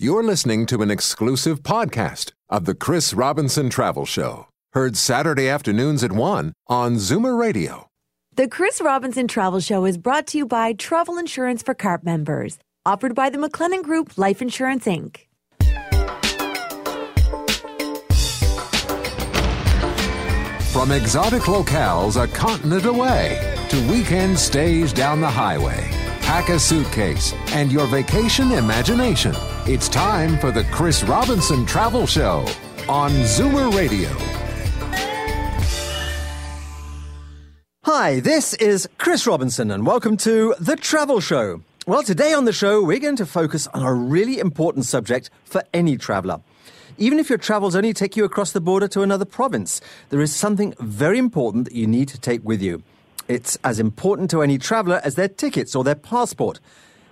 You're listening to an exclusive podcast of the Chris Robinson Travel Show, heard Saturday afternoons at 1 on Zoomer Radio. The Chris Robinson Travel Show is brought to you by Travel Insurance for CARP members, offered by the McLennan Group Life Insurance Inc. From exotic locales a continent away to weekend stays down the highway. Pack a suitcase and your vacation imagination. It's time for the Chris Robinson Travel Show on Zoomer Radio. Hi, this is Chris Robinson, and welcome to The Travel Show. Well, today on the show, we're going to focus on a really important subject for any traveller. Even if your travels only take you across the border to another province, there is something very important that you need to take with you. It's as important to any traveller as their tickets or their passport.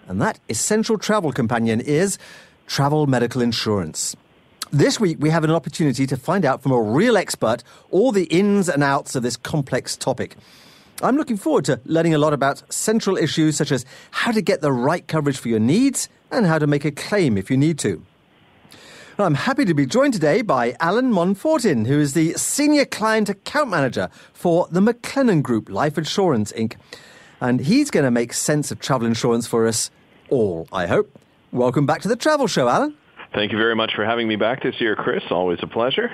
And that essential travel companion is travel medical insurance. This week, we have an opportunity to find out from a real expert all the ins and outs of this complex topic. I'm looking forward to learning a lot about central issues such as how to get the right coverage for your needs and how to make a claim if you need to. I'm happy to be joined today by Alan Monfortin, who is the Senior Client Account Manager for the McLennan Group Life Insurance Inc. And he's going to make sense of travel insurance for us all, I hope. Welcome back to the Travel Show, Alan. Thank you very much for having me back this year, Chris. Always a pleasure.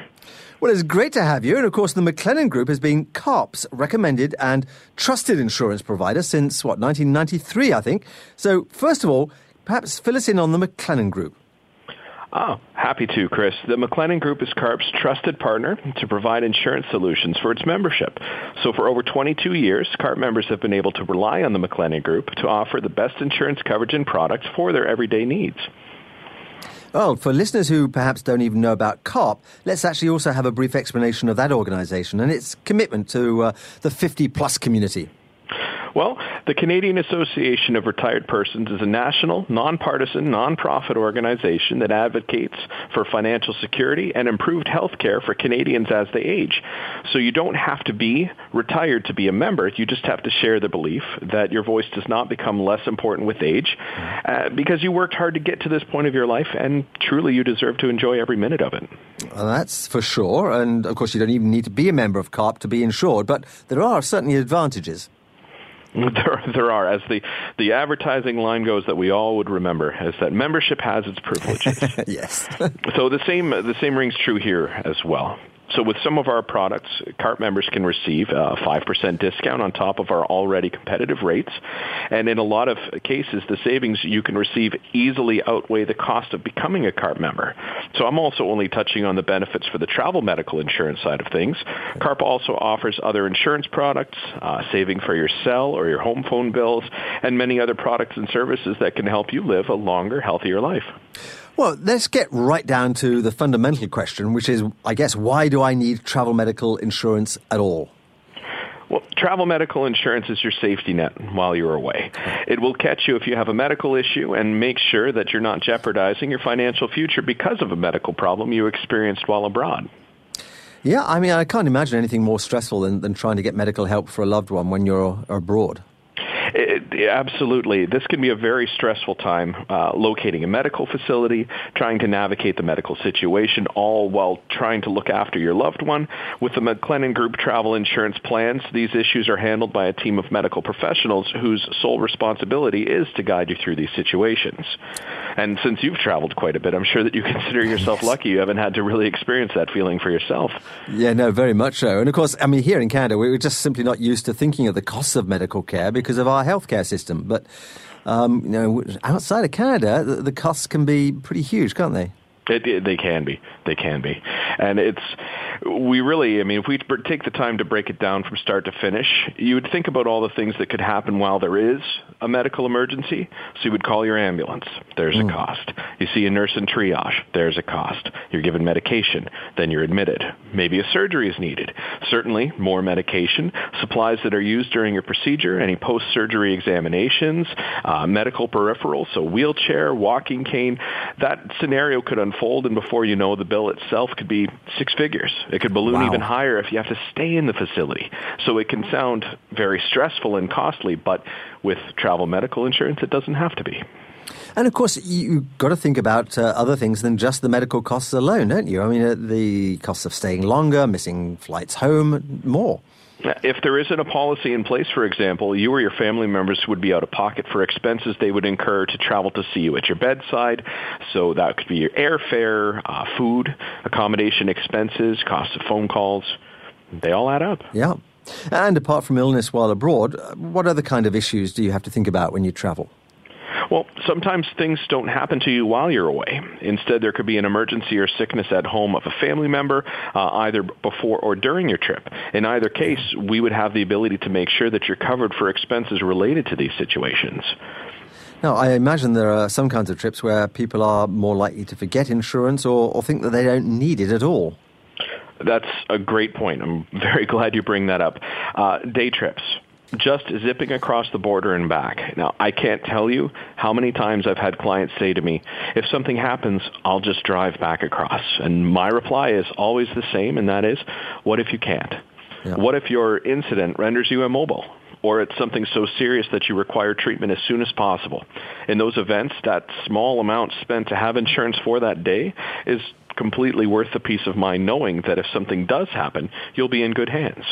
Well, it's great to have you. And of course, the McLennan Group has been CARP's recommended and trusted insurance provider since, what, 1993, I think. So, first of all, perhaps fill us in on the McLennan Group. Oh, happy to, Chris. The McLennan Group is CARP's trusted partner to provide insurance solutions for its membership. So for over 22 years, CARP members have been able to rely on the McLennan Group to offer the best insurance coverage and products for their everyday needs. Oh, for listeners who perhaps don't even know about CARP, let's actually also have a brief explanation of that organisation and its commitment to uh, the 50 plus community. Well, the Canadian Association of Retired Persons is a national, nonpartisan, nonprofit organization that advocates for financial security and improved health care for Canadians as they age. So you don't have to be retired to be a member. You just have to share the belief that your voice does not become less important with age uh, because you worked hard to get to this point of your life and truly you deserve to enjoy every minute of it. Well, that's for sure. And of course, you don't even need to be a member of CARP to be insured, but there are certainly advantages. There, there are. As the, the advertising line goes that we all would remember, is that membership has its privileges. yes. so the same, the same rings true here as well. So with some of our products, CARP members can receive a 5% discount on top of our already competitive rates. And in a lot of cases, the savings you can receive easily outweigh the cost of becoming a CARP member. So I'm also only touching on the benefits for the travel medical insurance side of things. CARP also offers other insurance products, uh, saving for your cell or your home phone bills, and many other products and services that can help you live a longer, healthier life. Well, let's get right down to the fundamental question, which is, I guess, why do I need travel medical insurance at all? Well, travel medical insurance is your safety net while you're away. It will catch you if you have a medical issue and make sure that you're not jeopardizing your financial future because of a medical problem you experienced while abroad. Yeah, I mean, I can't imagine anything more stressful than, than trying to get medical help for a loved one when you're abroad. It, absolutely. This can be a very stressful time uh, locating a medical facility, trying to navigate the medical situation, all while trying to look after your loved one. With the McLennan Group travel insurance plans, these issues are handled by a team of medical professionals whose sole responsibility is to guide you through these situations. And since you've traveled quite a bit, I'm sure that you consider yourself lucky you haven't had to really experience that feeling for yourself. Yeah, no, very much so. And of course, I mean, here in Canada, we're just simply not used to thinking of the costs of medical care because of our healthcare system. But um, you know, outside of Canada, the, the costs can be pretty huge, can't they? It, it, they can be. They can be. And it's, we really, I mean, if we take the time to break it down from start to finish, you would think about all the things that could happen while there is a medical emergency. So you would call your ambulance. There's mm. a cost. You see a nurse in triage. There's a cost. You're given medication. Then you're admitted. Maybe a surgery is needed. Certainly more medication, supplies that are used during your procedure, any post-surgery examinations, uh, medical peripherals, so wheelchair, walking cane. That scenario could unfold, and before you know, the bill itself could be six figures. It could balloon wow. even higher if you have to stay in the facility. So it can sound very stressful and costly, but with travel medical insurance, it doesn't have to be. And of course, you've got to think about uh, other things than just the medical costs alone, don't you? I mean, uh, the costs of staying longer, missing flights home, more. If there isn't a policy in place, for example, you or your family members would be out of pocket for expenses they would incur to travel to see you at your bedside. So that could be your airfare, uh, food, accommodation expenses, cost of phone calls. They all add up. Yeah. And apart from illness while abroad, what other kind of issues do you have to think about when you travel? Well, sometimes things don't happen to you while you're away. Instead, there could be an emergency or sickness at home of a family member, uh, either before or during your trip. In either case, we would have the ability to make sure that you're covered for expenses related to these situations. Now, I imagine there are some kinds of trips where people are more likely to forget insurance or, or think that they don't need it at all. That's a great point. I'm very glad you bring that up. Uh, day trips just zipping across the border and back. Now, I can't tell you how many times I've had clients say to me, if something happens, I'll just drive back across. And my reply is always the same, and that is, what if you can't? Yeah. What if your incident renders you immobile? Or it's something so serious that you require treatment as soon as possible. In those events, that small amount spent to have insurance for that day is completely worth the peace of mind knowing that if something does happen, you'll be in good hands.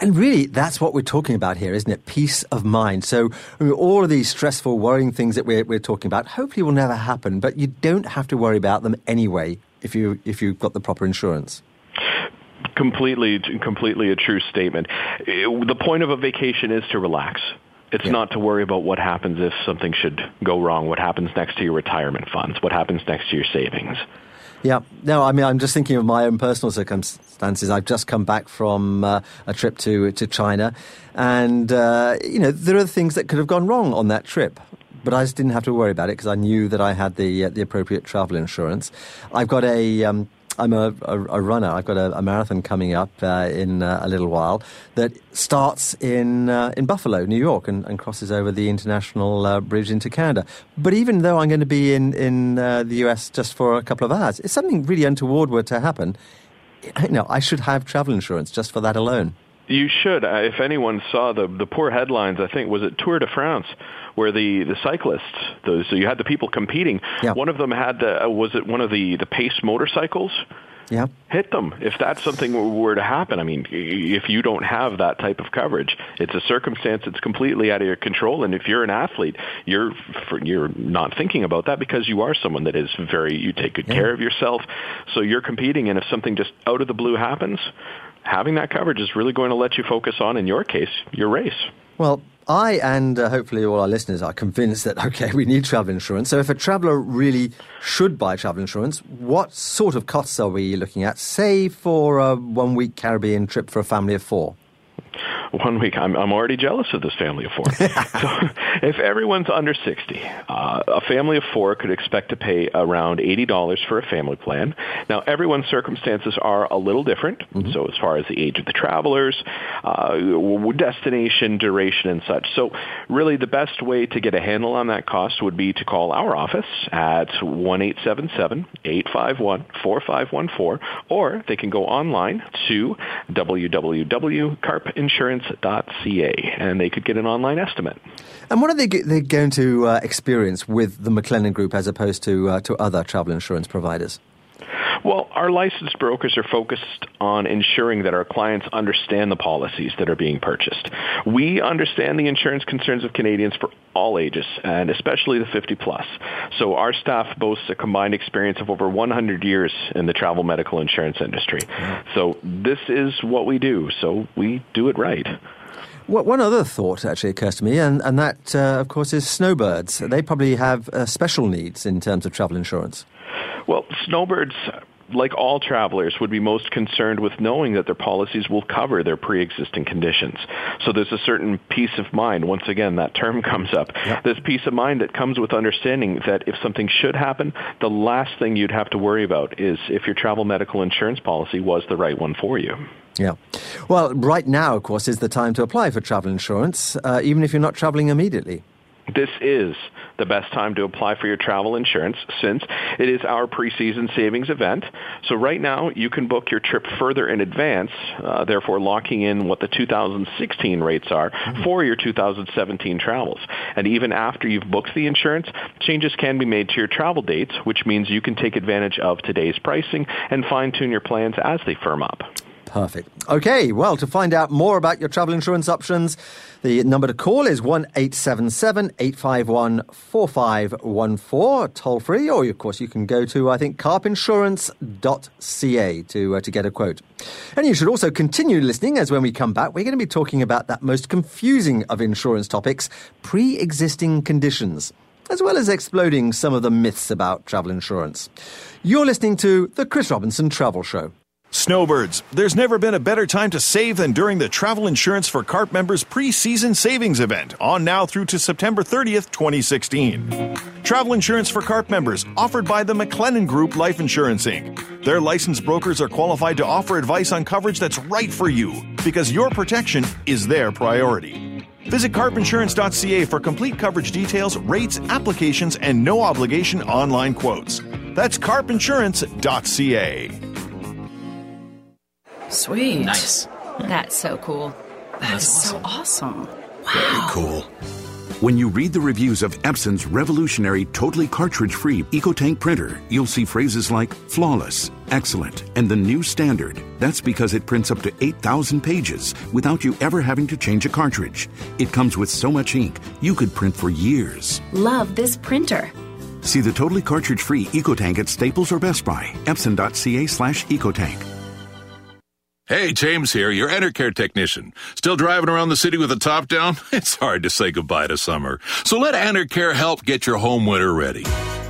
And really, that's what we're talking about here, isn't it? Peace of mind. So, all of these stressful, worrying things that we're, we're talking about hopefully will never happen, but you don't have to worry about them anyway if, you, if you've got the proper insurance completely completely a true statement eh, the point of a vacation is to relax it's yeah. not to worry about what happens if something should go wrong what happens next to your retirement funds what happens next to your savings yeah, no, I mean, I'm just thinking of my own personal circumstances. I've just come back from uh, a trip to to China, and uh, you know, there are things that could have gone wrong on that trip. But I just didn't have to worry about it because I knew that I had the uh, the appropriate travel insurance. I've got a um, I'm a, a, a, runner. I've got a, a marathon coming up uh, in uh, a little while that starts in uh, in Buffalo, New York, and, and crosses over the international uh, bridge into Canada. But even though I'm going to be in in uh, the US just for a couple of hours, if something really untoward were to happen, you know, I should have travel insurance just for that alone. You should. Uh, if anyone saw the the poor headlines, I think was it Tour de France, where the the cyclists, those so you had the people competing. Yeah. One of them had the uh, was it one of the the pace motorcycles. Yeah. Hit them. If that's something were to happen, I mean, if you don't have that type of coverage, it's a circumstance that's completely out of your control. And if you're an athlete, you're you're not thinking about that because you are someone that is very you take good yeah. care of yourself. So you're competing, and if something just out of the blue happens, having that coverage is really going to let you focus on, in your case, your race. Well, I and uh, hopefully all our listeners are convinced that, okay, we need travel insurance. So if a traveller really should buy travel insurance, what sort of costs are we looking at, say, for a one week Caribbean trip for a family of four? One week. I'm, I'm already jealous of this family of four. so if everyone's under 60, uh, a family of four could expect to pay around $80 for a family plan. Now, everyone's circumstances are a little different. Mm-hmm. So as far as the age of the travelers, uh, destination, duration, and such. So really the best way to get a handle on that cost would be to call our office at 1-877-851-4514, or they can go online to www.carpinsurance insurance.ca, and they could get an online estimate. And what are they, they going to uh, experience with the McLennan Group as opposed to, uh, to other travel insurance providers? Well, our licensed brokers are focused on ensuring that our clients understand the policies that are being purchased. We understand the insurance concerns of Canadians for all ages, and especially the 50 plus. So our staff boasts a combined experience of over 100 years in the travel medical insurance industry. So this is what we do, so we do it right. one other thought actually occurs to me, and, and that, uh, of course, is snowbirds. They probably have uh, special needs in terms of travel insurance. Well, snowbirds like all travelers, would be most concerned with knowing that their policies will cover their pre-existing conditions. So there's a certain peace of mind. Once again, that term comes up. There's peace of mind that comes with understanding that if something should happen, the last thing you'd have to worry about is if your travel medical insurance policy was the right one for you. Yeah. Well, right now, of course, is the time to apply for travel insurance, uh, even if you're not traveling immediately. This is the best time to apply for your travel insurance since it is our preseason savings event. So right now you can book your trip further in advance, uh, therefore locking in what the 2016 rates are mm-hmm. for your 2017 travels. And even after you've booked the insurance, changes can be made to your travel dates, which means you can take advantage of today's pricing and fine-tune your plans as they firm up. Perfect. Okay, well, to find out more about your travel insurance options, the number to call is 1 877 851 4514, toll free, or of course you can go to, I think, carpinsurance.ca to, uh, to get a quote. And you should also continue listening as when we come back, we're going to be talking about that most confusing of insurance topics pre existing conditions as well as exploding some of the myths about travel insurance. You're listening to The Chris Robinson Travel Show. Snowbirds, there's never been a better time to save than during the Travel Insurance for CARP members pre-season savings event on now through to September 30th, 2016. Travel Insurance for CARP members offered by the McLennan Group Life Insurance Inc. Their licensed brokers are qualified to offer advice on coverage that's right for you because your protection is their priority. Visit carpinsurance.ca for complete coverage details, rates, applications, and no obligation online quotes. That's carpinsurance.ca. Sweet. Nice. That's so cool. That's so awesome. Wow. Very cool. When you read the reviews of Epson's revolutionary, totally cartridge free EcoTank printer, you'll see phrases like flawless, excellent, and the new standard. That's because it prints up to 8,000 pages without you ever having to change a cartridge. It comes with so much ink, you could print for years. Love this printer. See the totally cartridge free EcoTank at Staples or Best Buy. Epson.ca slash EcoTank. Hey, James here, your Enercare technician. Still driving around the city with the top down? It's hard to say goodbye to summer. So let Enercare help get your home winter ready.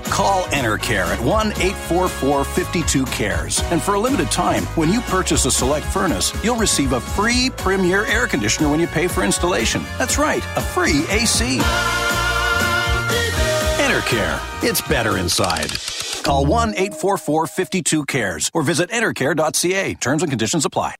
Call Enercare at 1 844 52 CARES. And for a limited time, when you purchase a select furnace, you'll receive a free Premier air conditioner when you pay for installation. That's right, a free AC. Enercare. It's better inside. Call 1 844 52 CARES or visit enercare.ca. Terms and conditions apply.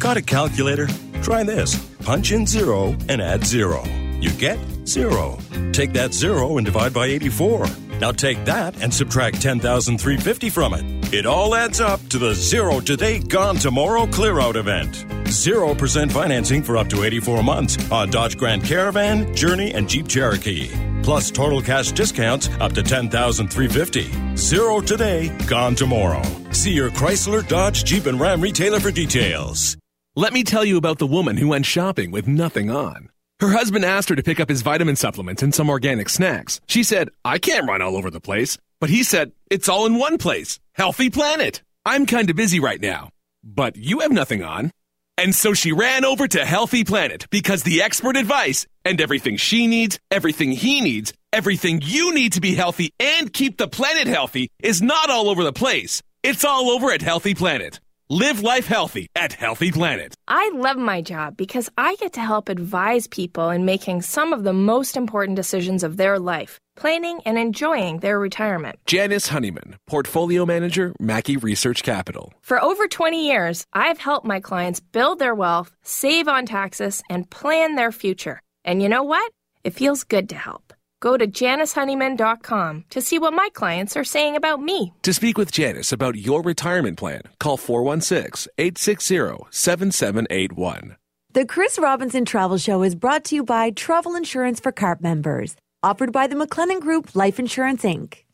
Got a calculator? Try this. Punch in zero and add zero. You get zero. Take that zero and divide by 84. Now take that and subtract 10,350 from it. It all adds up to the zero today, gone tomorrow clear out event. 0% financing for up to 84 months on Dodge Grand Caravan, Journey, and Jeep Cherokee. Plus total cash discounts up to 10350 Zero today, gone tomorrow. See your Chrysler, Dodge, Jeep, and Ram retailer for details. Let me tell you about the woman who went shopping with nothing on. Her husband asked her to pick up his vitamin supplements and some organic snacks. She said, I can't run all over the place. But he said, it's all in one place. Healthy Planet. I'm kind of busy right now. But you have nothing on. And so she ran over to Healthy Planet because the expert advice and everything she needs, everything he needs, everything you need to be healthy and keep the planet healthy is not all over the place. It's all over at Healthy Planet. Live life healthy at Healthy Planet. I love my job because I get to help advise people in making some of the most important decisions of their life, planning and enjoying their retirement. Janice Honeyman, Portfolio Manager, Mackie Research Capital. For over 20 years, I've helped my clients build their wealth, save on taxes, and plan their future. And you know what? It feels good to help. Go to janicehoneyman.com to see what my clients are saying about me. To speak with Janice about your retirement plan, call 416 860 7781. The Chris Robinson Travel Show is brought to you by Travel Insurance for CARP members, offered by the McLennan Group Life Insurance Inc.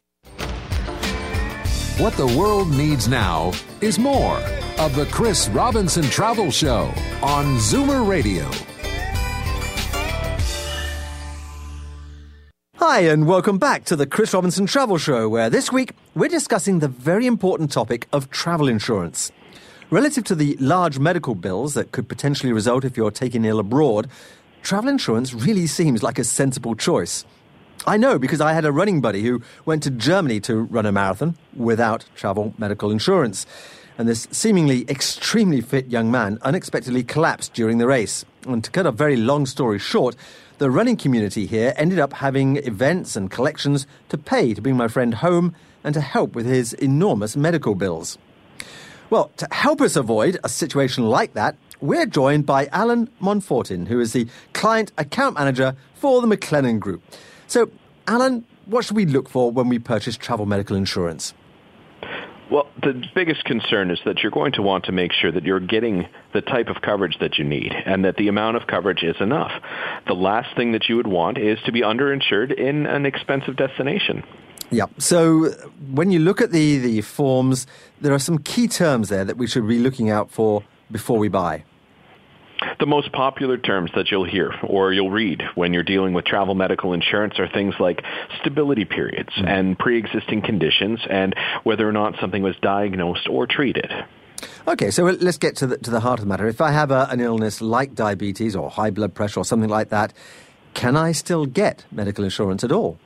What the world needs now is more of the Chris Robinson Travel Show on Zoomer Radio Hi, and welcome back to the Chris Robinson Travel Show, where this week we're discussing the very important topic of travel insurance. Relative to the large medical bills that could potentially result if you're taken ill abroad, travel insurance really seems like a sensible choice. I know because I had a running buddy who went to Germany to run a marathon without travel medical insurance. And this seemingly extremely fit young man unexpectedly collapsed during the race. And to cut a very long story short, the running community here ended up having events and collections to pay to bring my friend home and to help with his enormous medical bills. Well, to help us avoid a situation like that, we're joined by Alan Monfortin, who is the client account manager for the McLennan Group. So, Alan, what should we look for when we purchase travel medical insurance? Well, the biggest concern is that you're going to want to make sure that you're getting the type of coverage that you need and that the amount of coverage is enough. The last thing that you would want is to be underinsured in an expensive destination. Yeah. So when you look at the, the forms, there are some key terms there that we should be looking out for before we buy. The most popular terms that you'll hear or you'll read when you're dealing with travel medical insurance are things like stability periods mm-hmm. and pre-existing conditions and whether or not something was diagnosed or treated. Okay, so let's get to the, to the heart of the matter. If I have a, an illness like diabetes or high blood pressure or something like that, can I still get medical insurance at all?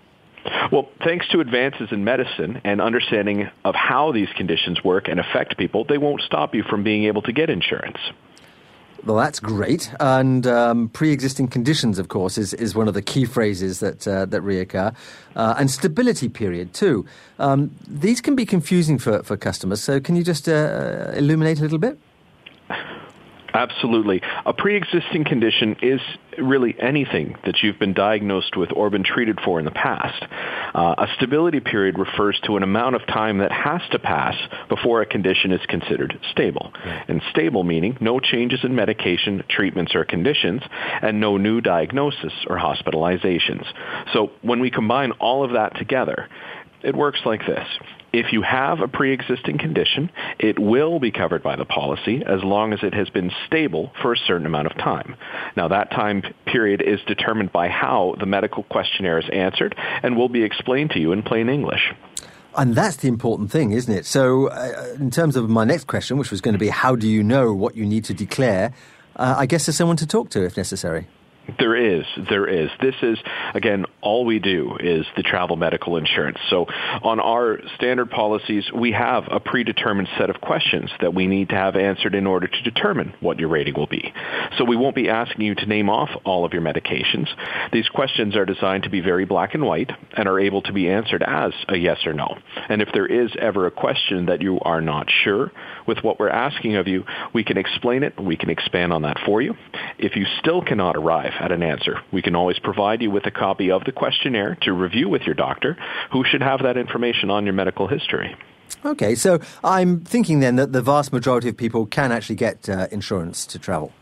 Well, thanks to advances in medicine and understanding of how these conditions work and affect people, they won't stop you from being able to get insurance. Well, that's great. And um, pre-existing conditions, of course, is, is one of the key phrases that uh, that reoccur, uh, and stability period too. Um, these can be confusing for, for customers. So, can you just uh, illuminate a little bit? Absolutely. A pre-existing condition is really anything that you've been diagnosed with or been treated for in the past. Uh, a stability period refers to an amount of time that has to pass before a condition is considered stable. And stable meaning no changes in medication, treatments, or conditions, and no new diagnosis or hospitalizations. So when we combine all of that together, it works like this. If you have a pre-existing condition, it will be covered by the policy as long as it has been stable for a certain amount of time. Now that time period is determined by how the medical questionnaire is answered and will be explained to you in plain English. And that's the important thing, isn't it? So, uh, in terms of my next question, which was going to be how do you know what you need to declare, uh, I guess there's someone to talk to if necessary. There is, there is. This is, again, all we do is the travel medical insurance. So on our standard policies, we have a predetermined set of questions that we need to have answered in order to determine what your rating will be. So we won't be asking you to name off all of your medications. These questions are designed to be very black and white and are able to be answered as a yes or no. And if there is ever a question that you are not sure with what we're asking of you, we can explain it, we can expand on that for you. If you still cannot arrive at an answer. We can always provide you with a copy of the questionnaire to review with your doctor, who should have that information on your medical history. Okay, so I'm thinking then that the vast majority of people can actually get uh, insurance to travel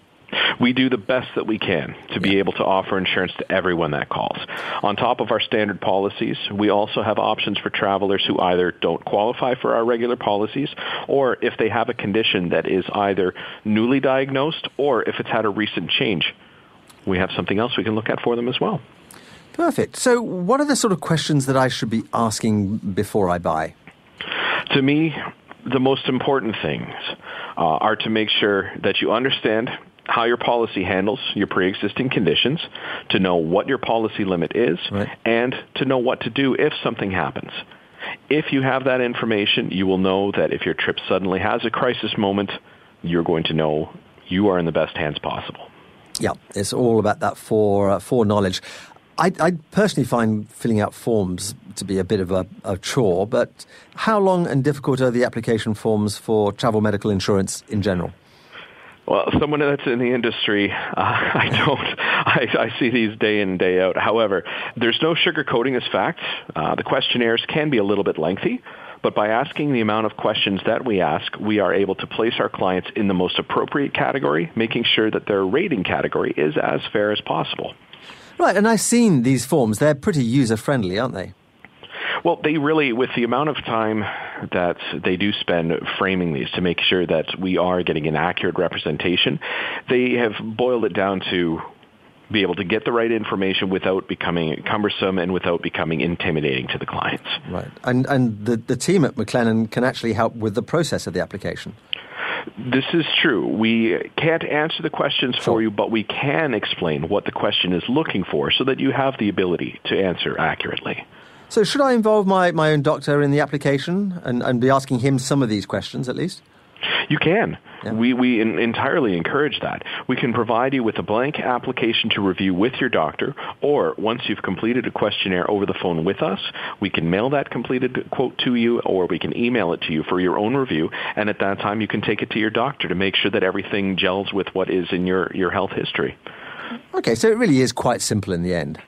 we do the best that we can to be able to offer insurance to everyone that calls. On top of our standard policies, we also have options for travelers who either don't qualify for our regular policies or if they have a condition that is either newly diagnosed or if it's had a recent change we have something else we can look at for them as well. Perfect. So, what are the sort of questions that I should be asking before I buy? To me, the most important things uh, are to make sure that you understand how your policy handles your pre-existing conditions, to know what your policy limit is, right. and to know what to do if something happens. If you have that information, you will know that if your trip suddenly has a crisis moment, you're going to know you are in the best hands possible. Yeah, it's all about that for uh, foreknowledge. I, I, personally find filling out forms to be a bit of a, a, chore, but how long and difficult are the application forms for travel medical insurance in general? Well, someone that's in the industry, uh, I don't. I, I, see these day in day out. However, there's no sugarcoating this fact. Uh, the questionnaires can be a little bit lengthy. But by asking the amount of questions that we ask, we are able to place our clients in the most appropriate category, making sure that their rating category is as fair as possible. Right, and I've seen these forms. They're pretty user friendly, aren't they? Well, they really, with the amount of time that they do spend framing these to make sure that we are getting an accurate representation, they have boiled it down to be able to get the right information without becoming cumbersome and without becoming intimidating to the clients. Right. And, and the, the team at McLennan can actually help with the process of the application. This is true. We can't answer the questions sure. for you, but we can explain what the question is looking for so that you have the ability to answer accurately. So, should I involve my, my own doctor in the application and, and be asking him some of these questions at least? You can. We, we in, entirely encourage that. We can provide you with a blank application to review with your doctor, or once you've completed a questionnaire over the phone with us, we can mail that completed quote to you, or we can email it to you for your own review, and at that time you can take it to your doctor to make sure that everything gels with what is in your, your health history. Okay, so it really is quite simple in the end.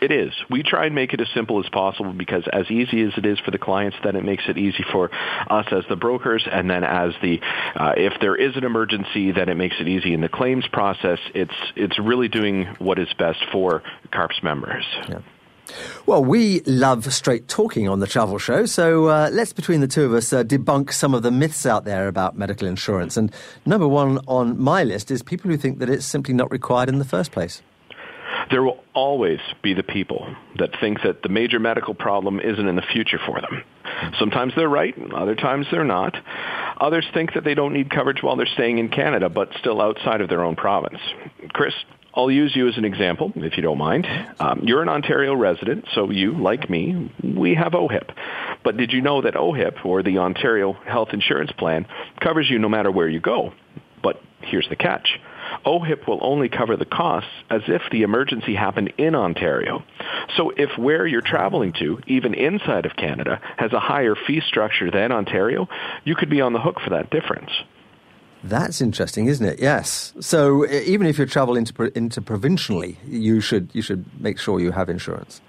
It is. We try and make it as simple as possible because as easy as it is for the clients, then it makes it easy for us as the brokers, and then as the uh, if there is an emergency, then it makes it easy in the claims process. It's it's really doing what is best for CARP's members. Yeah. Well, we love straight talking on the travel show, so uh, let's, between the two of us, uh, debunk some of the myths out there about medical insurance. And number one on my list is people who think that it's simply not required in the first place. There will always be the people that think that the major medical problem isn't in the future for them. Sometimes they're right, other times they're not. Others think that they don't need coverage while they're staying in Canada, but still outside of their own province. Chris, I'll use you as an example, if you don't mind. Um, you're an Ontario resident, so you, like me, we have OHIP. But did you know that OHIP, or the Ontario Health Insurance Plan, covers you no matter where you go? But here's the catch. OHIP will only cover the costs as if the emergency happened in Ontario. So if where you're traveling to, even inside of Canada, has a higher fee structure than Ontario, you could be on the hook for that difference. That's interesting, isn't it? Yes. So even if you travel into into provincially, you should you should make sure you have insurance.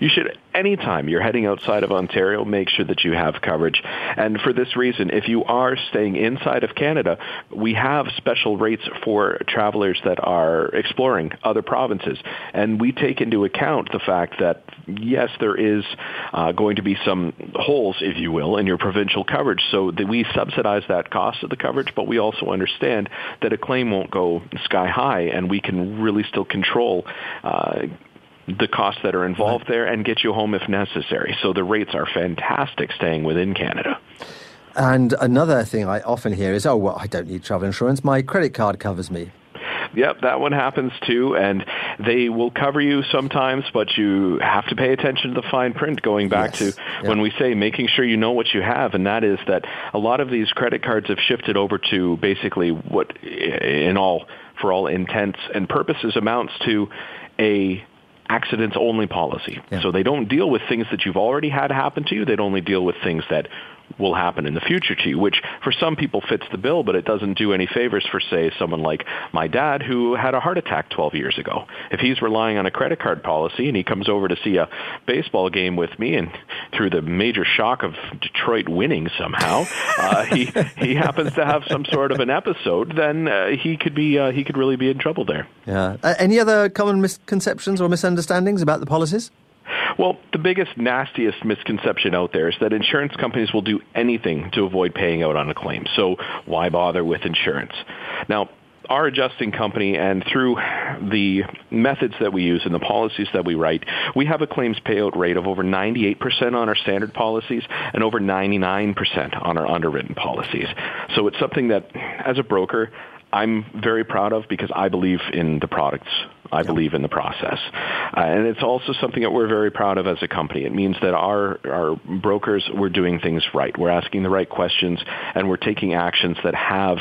You should anytime you're heading outside of Ontario, make sure that you have coverage. And for this reason, if you are staying inside of Canada, we have special rates for travelers that are exploring other provinces. And we take into account the fact that, yes, there is uh, going to be some holes, if you will, in your provincial coverage. So that we subsidize that cost of the coverage, but we also understand that a claim won't go sky high, and we can really still control uh, the costs that are involved there and get you home if necessary. So the rates are fantastic staying within Canada. And another thing I often hear is, oh, well, I don't need travel insurance. My credit card covers me. Yep, that one happens too, and they will cover you sometimes, but you have to pay attention to the fine print. Going back yes. to when we say making sure you know what you have, and that is that a lot of these credit cards have shifted over to basically what, in all, for all intents and purposes, amounts to a accidents only policy. Yeah. So they don't deal with things that you've already had happen to you. They'd only deal with things that will happen in the future to you, which for some people fits the bill, but it doesn't do any favors for, say, someone like my dad who had a heart attack 12 years ago. If he's relying on a credit card policy and he comes over to see a baseball game with me and through the major shock of Detroit winning somehow, uh, he, he happens to have some sort of an episode, then uh, he could be, uh, he could really be in trouble there. Yeah. Uh, any other common misconceptions or misunderstandings about the policies? Well, the biggest, nastiest misconception out there is that insurance companies will do anything to avoid paying out on a claim. So why bother with insurance? Now, our adjusting company and through the methods that we use and the policies that we write, we have a claims payout rate of over 98% on our standard policies and over 99% on our underwritten policies. So it's something that, as a broker, I'm very proud of because I believe in the products. I believe in the process. Uh, and it's also something that we're very proud of as a company. It means that our, our brokers, we're doing things right. We're asking the right questions and we're taking actions that have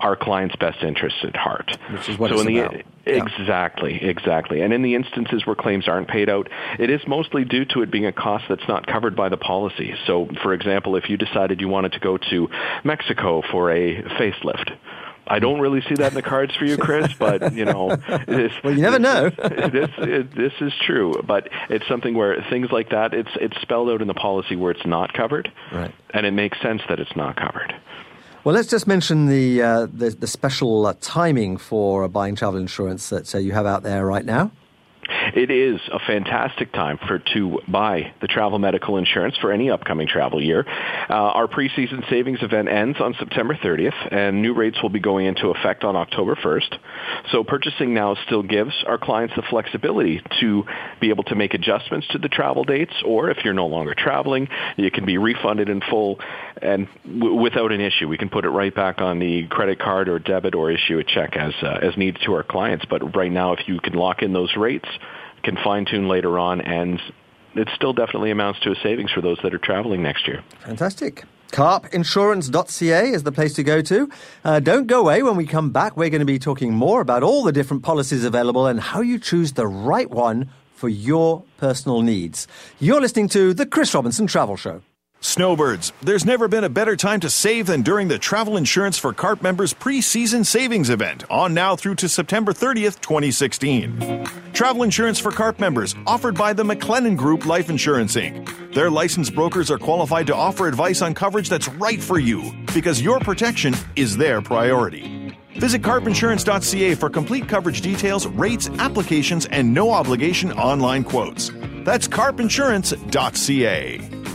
our client's best interests at heart. Which is what so it's in the, about. Exactly, exactly. And in the instances where claims aren't paid out, it is mostly due to it being a cost that's not covered by the policy. So, for example, if you decided you wanted to go to Mexico for a facelift, I don't really see that in the cards for you, Chris. But you know, this, well, you never know. this it, this is true, but it's something where things like that it's it's spelled out in the policy where it's not covered, right? And it makes sense that it's not covered. Well, let's just mention the uh, the, the, special uh, timing for buying travel insurance that uh, you have out there right now. It is a fantastic time for to buy the travel medical insurance for any upcoming travel year. Uh, our preseason savings event ends on September 30th, and new rates will be going into effect on October 1st. So purchasing now still gives our clients the flexibility to be able to make adjustments to the travel dates, or if you're no longer traveling, you can be refunded in full and w- without an issue. We can put it right back on the credit card or debit or issue a check as uh, as needed to our clients. But right now, if you can lock in those rates, can fine tune later on and it still definitely amounts to a savings for those that are traveling next year. Fantastic. Carpinsurance.ca is the place to go to. Uh, don't go away. When we come back, we're going to be talking more about all the different policies available and how you choose the right one for your personal needs. You're listening to The Chris Robinson Travel Show. Snowbirds, there's never been a better time to save than during the Travel Insurance for CARP members pre-season savings event on now through to September 30th, 2016. Travel Insurance for CARP members offered by the McLennan Group Life Insurance Inc. Their licensed brokers are qualified to offer advice on coverage that's right for you because your protection is their priority. Visit carpinsurance.ca for complete coverage details, rates, applications, and no obligation online quotes. That's carpinsurance.ca.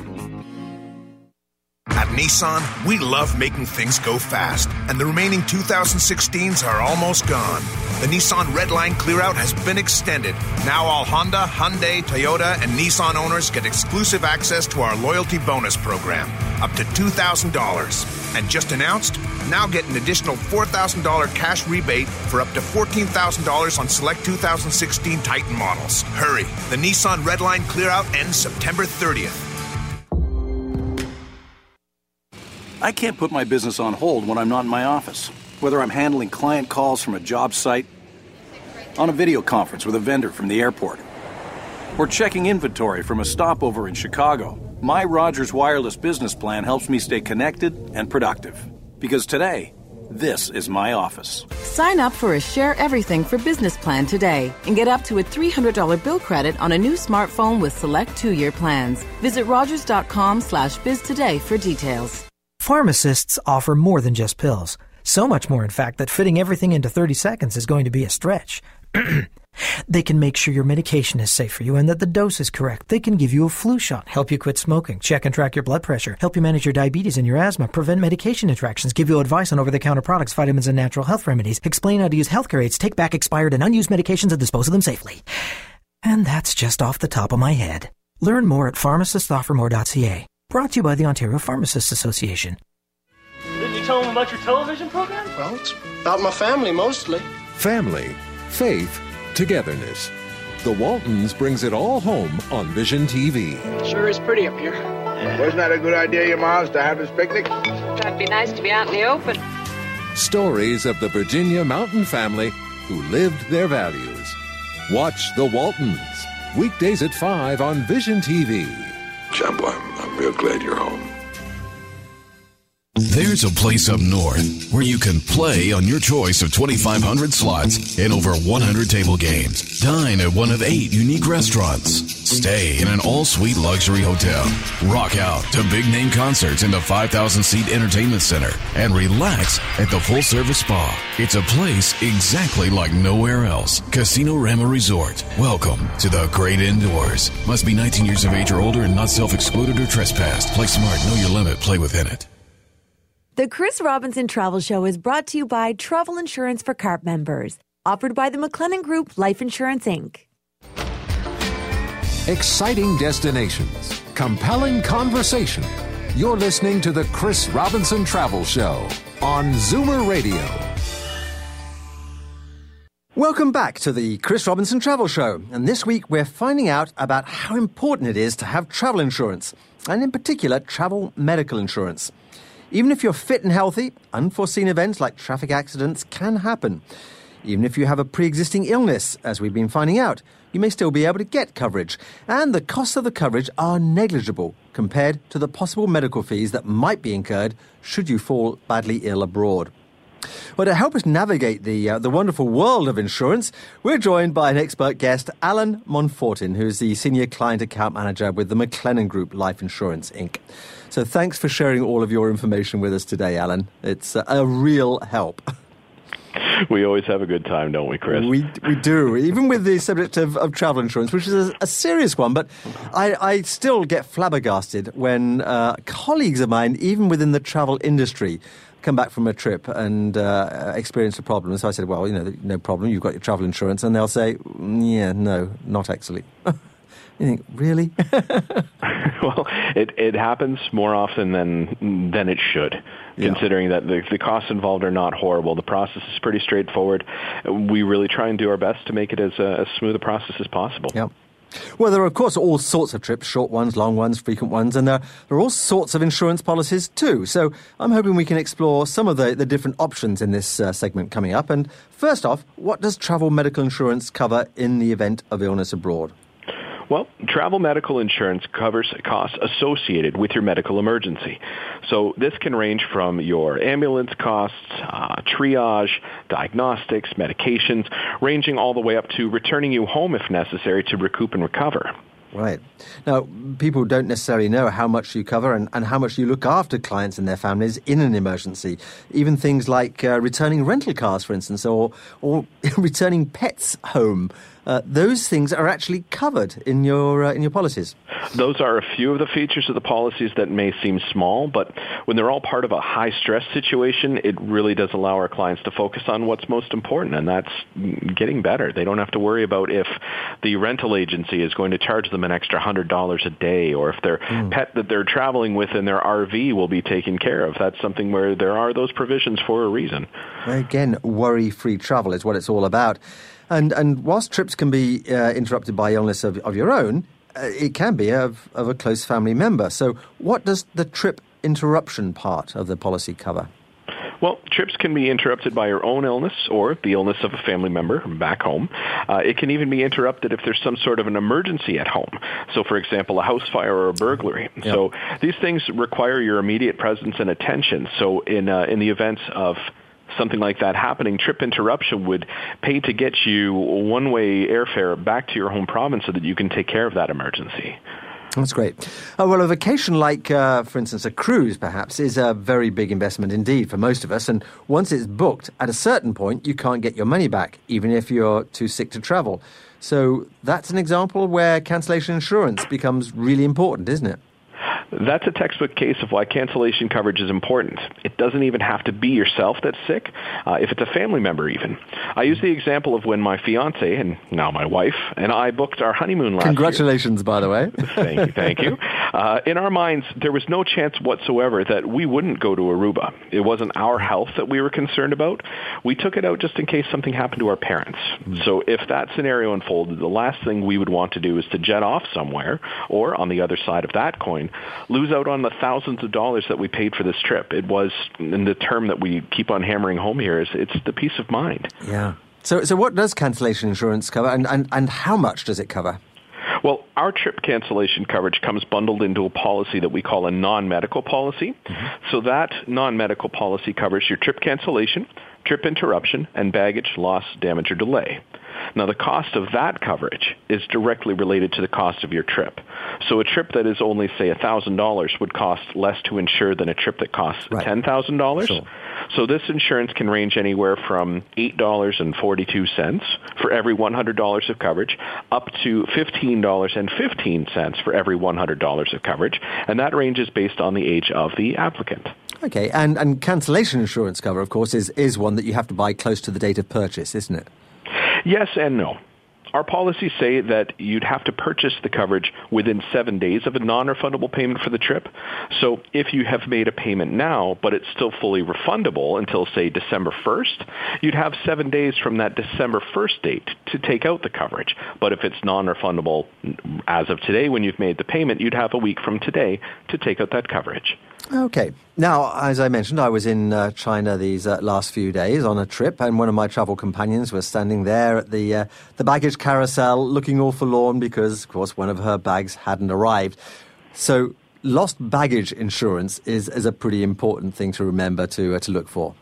At Nissan, we love making things go fast, and the remaining 2016s are almost gone. The Nissan Redline Clearout has been extended. Now all Honda, Hyundai, Toyota, and Nissan owners get exclusive access to our loyalty bonus program, up to $2,000. And just announced, now get an additional $4,000 cash rebate for up to $14,000 on select 2016 Titan models. Hurry! The Nissan Redline Clearout ends September 30th. I can't put my business on hold when I'm not in my office. Whether I'm handling client calls from a job site, on a video conference with a vendor from the airport, or checking inventory from a stopover in Chicago, my Rogers Wireless business plan helps me stay connected and productive. Because today, this is my office. Sign up for a Share Everything for Business plan today and get up to a $300 bill credit on a new smartphone with select two-year plans. Visit rogers.com slash biz today for details. Pharmacists offer more than just pills. So much more, in fact, that fitting everything into 30 seconds is going to be a stretch. they can make sure your medication is safe for you and that the dose is correct. They can give you a flu shot, help you quit smoking, check and track your blood pressure, help you manage your diabetes and your asthma, prevent medication interactions, give you advice on over the counter products, vitamins, and natural health remedies, explain how to use healthcare aids, take back expired and unused medications, and dispose of them safely. And that's just off the top of my head. Learn more at pharmacistoffermore.ca. Brought to you by the Ontario Pharmacists Association. Didn't you tell them about your television program? Well, it's about my family mostly. Family, faith, togetherness. The Waltons brings it all home on Vision TV. Sure is pretty up here. Wasn't that a good idea, your Miles, to have this picnic? That'd be nice to be out in the open. Stories of the Virginia mountain family who lived their values. Watch The Waltons, weekdays at 5 on Vision TV. Jumbo, I'm, I'm real glad you're home. There's a place up north where you can play on your choice of 2,500 slots and over 100 table games. Dine at one of eight unique restaurants. Stay in an all suite luxury hotel. Rock out to big name concerts in the 5,000 seat entertainment center. And relax at the full service spa. It's a place exactly like nowhere else. Casino Rama Resort. Welcome to the great indoors. Must be 19 years of age or older and not self excluded or trespassed. Play smart, know your limit, play within it. The Chris Robinson Travel Show is brought to you by Travel Insurance for CARP members, offered by the McLennan Group Life Insurance Inc. Exciting destinations, compelling conversation. You're listening to the Chris Robinson Travel Show on Zoomer Radio. Welcome back to the Chris Robinson Travel Show. And this week we're finding out about how important it is to have travel insurance, and in particular, travel medical insurance. Even if you're fit and healthy, unforeseen events like traffic accidents can happen. Even if you have a pre existing illness, as we've been finding out, you may still be able to get coverage. And the costs of the coverage are negligible compared to the possible medical fees that might be incurred should you fall badly ill abroad. Well, to help us navigate the, uh, the wonderful world of insurance, we're joined by an expert guest, Alan Monfortin, who's the Senior Client Account Manager with the McLennan Group Life Insurance, Inc. So thanks for sharing all of your information with us today, Alan. It's uh, a real help. We always have a good time, don't we, Chris? We, we do, even with the subject of, of travel insurance, which is a, a serious one. But I, I, still get flabbergasted when uh, colleagues of mine, even within the travel industry, come back from a trip and uh, experience a problem. So I said, well, you know, no problem. You've got your travel insurance. And they'll say, mm, yeah, no, not actually. you think, really? well, it, it happens more often than, than it should. Yeah. Considering that the, the costs involved are not horrible, the process is pretty straightforward. We really try and do our best to make it as, uh, as smooth a process as possible. Yep. Well, there are, of course, all sorts of trips short ones, long ones, frequent ones, and there, there are all sorts of insurance policies too. So I'm hoping we can explore some of the, the different options in this uh, segment coming up. And first off, what does travel medical insurance cover in the event of illness abroad? Well, travel medical insurance covers costs associated with your medical emergency. So this can range from your ambulance costs, uh, triage, diagnostics, medications, ranging all the way up to returning you home if necessary to recoup and recover. Right. Now, people don't necessarily know how much you cover and, and how much you look after clients and their families in an emergency. Even things like uh, returning rental cars, for instance, or, or returning pets home uh, those things are actually covered in your uh, in your policies. Those are a few of the features of the policies that may seem small, but when they're all part of a high stress situation, it really does allow our clients to focus on what's most important, and that's getting better. They don't have to worry about if the rental agency is going to charge them an extra hundred dollars a day, or if their mm. pet that they're traveling with in their RV will be taken care of. That's something where there are those provisions for a reason. Again, worry-free travel is what it's all about. And, and whilst trips can be uh, interrupted by illness of, of your own, uh, it can be of, of a close family member. So, what does the trip interruption part of the policy cover? Well, trips can be interrupted by your own illness or the illness of a family member back home. Uh, it can even be interrupted if there's some sort of an emergency at home. So, for example, a house fire or a burglary. Yep. So, these things require your immediate presence and attention. So, in uh, in the event of something like that happening, trip interruption would pay to get you one-way airfare back to your home province so that you can take care of that emergency. That's great. Uh, well, a vacation like, uh, for instance, a cruise, perhaps, is a very big investment indeed for most of us. And once it's booked, at a certain point, you can't get your money back, even if you're too sick to travel. So that's an example where cancellation insurance becomes really important, isn't it? That's a textbook case of why cancellation coverage is important. It doesn't even have to be yourself that's sick, uh, if it's a family member even. I use the example of when my fiance, and now my wife, and I booked our honeymoon last Congratulations, year. by the way. thank you, thank you. Uh, in our minds, there was no chance whatsoever that we wouldn't go to Aruba. It wasn't our health that we were concerned about. We took it out just in case something happened to our parents. Mm. So if that scenario unfolded, the last thing we would want to do is to jet off somewhere, or on the other side of that coin, lose out on the thousands of dollars that we paid for this trip. It was, and the term that we keep on hammering home here is it's the peace of mind. Yeah. So, so what does cancellation insurance cover, and, and, and how much does it cover? Well, our trip cancellation coverage comes bundled into a policy that we call a non-medical policy. Mm-hmm. So that non-medical policy covers your trip cancellation, trip interruption, and baggage, loss, damage, or delay. Now, the cost of that coverage is directly related to the cost of your trip. So a trip that is only, say, $1,000 would cost less to insure than a trip that costs right. $10,000. Sure. So this insurance can range anywhere from $8.42 for every $100 of coverage up to $15.15 for every $100 of coverage. And that range is based on the age of the applicant. Okay, and, and cancellation insurance cover, of course, is, is one that you have to buy close to the date of purchase, isn't it? Yes and no. Our policies say that you'd have to purchase the coverage within seven days of a non-refundable payment for the trip. So if you have made a payment now, but it's still fully refundable until, say, December 1st, you'd have seven days from that December 1st date to take out the coverage. But if it's non-refundable as of today when you've made the payment, you'd have a week from today to take out that coverage. Okay. Now, as I mentioned, I was in uh, China these uh, last few days on a trip, and one of my travel companions was standing there at the uh, the baggage carousel, looking all forlorn because, of course, one of her bags hadn't arrived. So, lost baggage insurance is is a pretty important thing to remember to uh, to look for.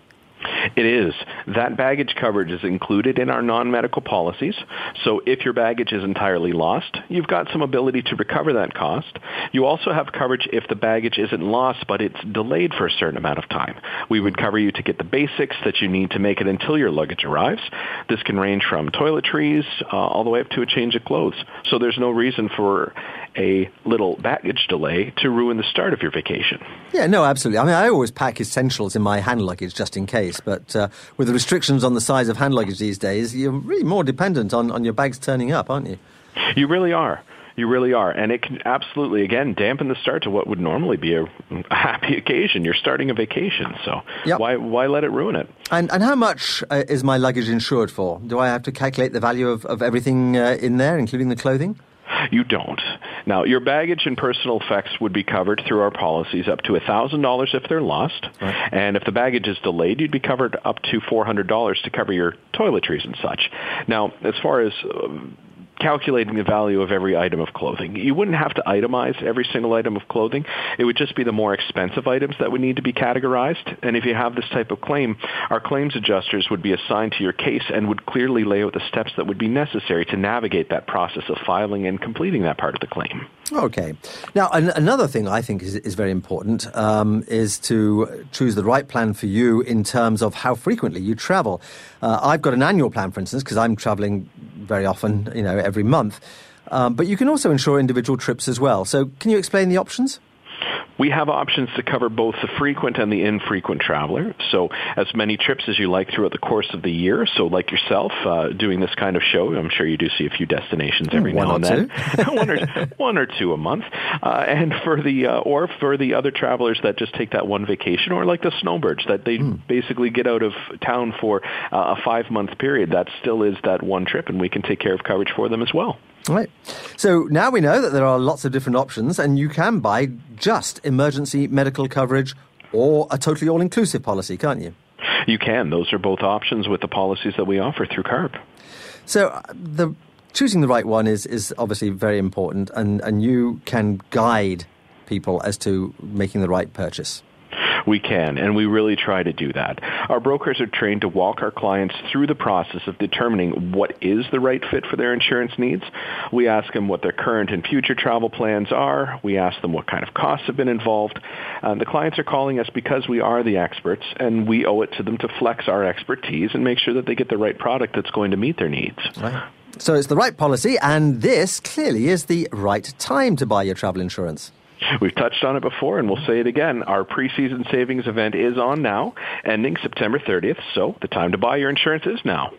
It is. That baggage coverage is included in our non-medical policies. So if your baggage is entirely lost, you've got some ability to recover that cost. You also have coverage if the baggage isn't lost, but it's delayed for a certain amount of time. We would cover you to get the basics that you need to make it until your luggage arrives. This can range from toiletries uh, all the way up to a change of clothes. So there's no reason for a little baggage delay to ruin the start of your vacation. Yeah, no, absolutely. I mean, I always pack essentials in my hand luggage just in case, but uh, with the restrictions on the size of hand luggage these days, you're really more dependent on, on your bags turning up, aren't you? You really are. You really are. And it can absolutely, again, dampen the start to what would normally be a, a happy occasion. You're starting a vacation, so yep. why, why let it ruin it? And, and how much uh, is my luggage insured for? Do I have to calculate the value of, of everything uh, in there, including the clothing? You don't. Now, your baggage and personal effects would be covered through our policies up to $1,000 if they're lost. Right. And if the baggage is delayed, you'd be covered up to $400 to cover your toiletries and such. Now, as far as uh, calculating the value of every item of clothing. You wouldn't have to itemize every single item of clothing. It would just be the more expensive items that would need to be categorized. And if you have this type of claim, our claims adjusters would be assigned to your case and would clearly lay out the steps that would be necessary to navigate that process of filing and completing that part of the claim. Okay. Now, an- another thing I think is, is very important um, is to choose the right plan for you in terms of how frequently you travel. Uh, I've got an annual plan, for instance, because I'm traveling very often, you know, every month. Um, but you can also insure individual trips as well. So, can you explain the options? We have options to cover both the frequent and the infrequent traveler. So as many trips as you like throughout the course of the year. So like yourself, uh, doing this kind of show, I'm sure you do see a few destinations every one now and then. one, or, one or two a month. Uh, and for the, uh, or for the other travelers that just take that one vacation, or like the snowbirds that they mm. basically get out of town for uh, a five month period, that still is that one trip and we can take care of coverage for them as well. Right. So now we know that there are lots of different options, and you can buy just emergency medical coverage or a totally all inclusive policy, can't you? You can. Those are both options with the policies that we offer through CARP. So uh, the choosing the right one is, is obviously very important, and, and you can guide people as to making the right purchase. We can, and we really try to do that. Our brokers are trained to walk our clients through the process of determining what is the right fit for their insurance needs. We ask them what their current and future travel plans are. We ask them what kind of costs have been involved. Uh, the clients are calling us because we are the experts, and we owe it to them to flex our expertise and make sure that they get the right product that's going to meet their needs. Right. So it's the right policy, and this clearly is the right time to buy your travel insurance. We've touched on it before, and we'll say it again. Our preseason savings event is on now, ending September 30th, so the time to buy your insurance is now.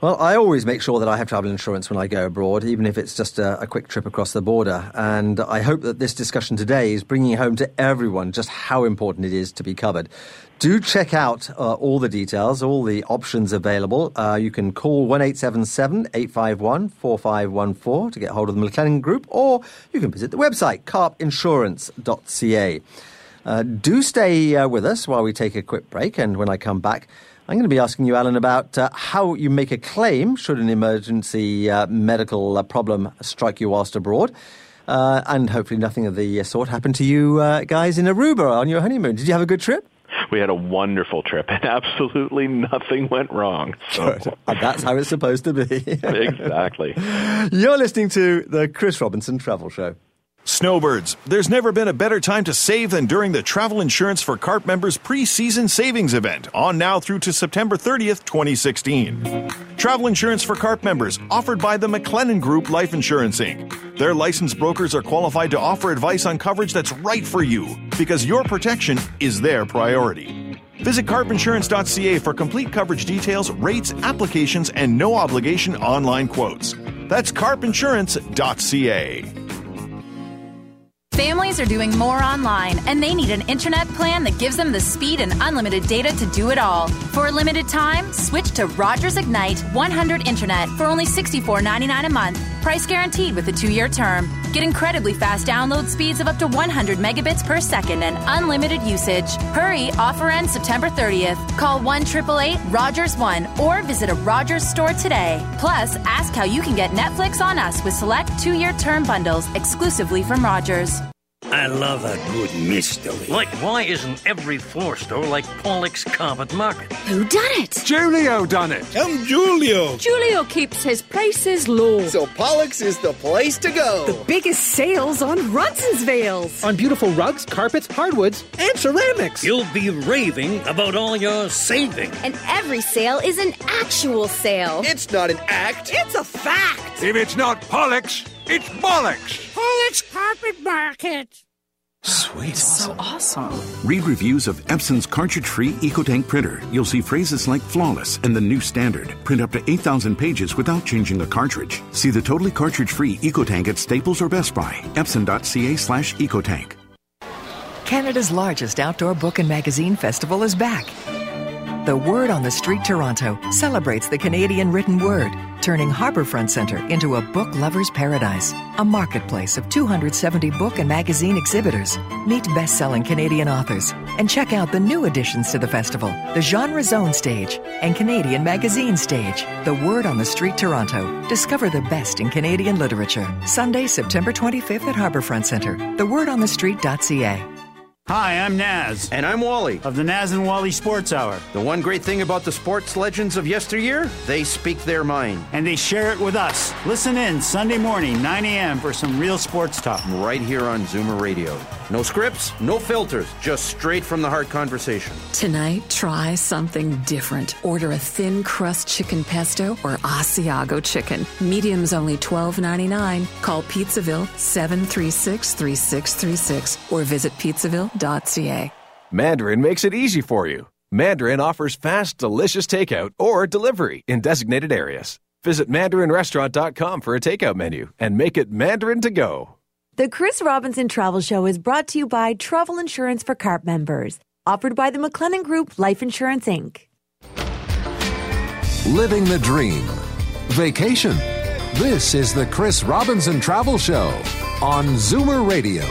Well, I always make sure that I have travel insurance when I go abroad, even if it's just a, a, quick trip across the border. And I hope that this discussion today is bringing home to everyone just how important it is to be covered. Do check out uh, all the details, all the options available. Uh, you can call 1877 851 4514 to get hold of the McLennan Group, or you can visit the website carpinsurance.ca. Uh, do stay uh, with us while we take a quick break, and when I come back, I'm going to be asking you, Alan, about uh, how you make a claim should an emergency uh, medical uh, problem strike you whilst abroad. Uh, and hopefully, nothing of the sort happened to you uh, guys in Aruba on your honeymoon. Did you have a good trip? We had a wonderful trip, and absolutely nothing went wrong. So. that's how it's supposed to be. exactly. You're listening to the Chris Robinson Travel Show. Snowbirds, there's never been a better time to save than during the Travel Insurance for CARP members pre-season savings event on now through to September 30th, 2016. Travel Insurance for CARP members offered by the McLennan Group Life Insurance Inc. Their licensed brokers are qualified to offer advice on coverage that's right for you because your protection is their priority. Visit carpinsurance.ca for complete coverage details, rates, applications, and no obligation online quotes. That's carpinsurance.ca. Families are doing more online, and they need an internet plan that gives them the speed and unlimited data to do it all. For a limited time, switch to Rogers Ignite 100 Internet for only $64.99 a month. Price guaranteed with a two year term. Get incredibly fast download speeds of up to 100 megabits per second and unlimited usage. Hurry, offer ends September 30th. Call 1 888 Rogers 1 or visit a Rogers store today. Plus, ask how you can get Netflix on us with select two year term bundles exclusively from Rogers. I love a good mystery. Like, why isn't every floor store like Pollock's Carpet Market? Who done it? Julio done it. I'm Julio. Julio keeps his prices low. So Pollock's is the place to go. The biggest sales on Roncesvalles. On beautiful rugs, carpets, hardwoods, and ceramics. You'll be raving about all your saving. And every sale is an actual sale. It's not an act. It's a fact. If it's not Pollock's, it's bollocks. Pollock's Carpet Market. Sweet. So awesome. Read reviews of Epson's cartridge free EcoTank printer. You'll see phrases like flawless and the new standard. Print up to 8,000 pages without changing a cartridge. See the totally cartridge free EcoTank at Staples or Best Buy. Epson.ca slash EcoTank. Canada's largest outdoor book and magazine festival is back The Word on the Street Toronto celebrates the Canadian written word, turning Harbourfront Centre into a book lover's paradise, a marketplace of 270 book and magazine exhibitors. Meet best-selling Canadian authors and check out the new additions to the festival, the Genre Zone Stage and Canadian Magazine Stage. The Word on the Street Toronto. Discover the best in Canadian literature. Sunday, September 25th at Harbourfront Centre. TheWordOnTheStreet.ca. Hi, I'm Naz. And I'm Wally. Of the Naz and Wally Sports Hour. The one great thing about the sports legends of yesteryear, they speak their mind. And they share it with us. Listen in Sunday morning, 9 a.m. for some real sports talk. Right here on Zoomer Radio. No scripts, no filters, just straight from the heart conversation. Tonight, try something different. Order a thin crust chicken pesto or Asiago chicken. Medium's only $12.99. Call Pizzaville 736 3636 or visit pizzaville.ca. Mandarin makes it easy for you. Mandarin offers fast, delicious takeout or delivery in designated areas. Visit mandarinrestaurant.com for a takeout menu and make it Mandarin to go. The Chris Robinson Travel Show is brought to you by Travel Insurance for CARP members, offered by the McLennan Group Life Insurance Inc. Living the dream. Vacation. This is the Chris Robinson Travel Show on Zoomer Radio.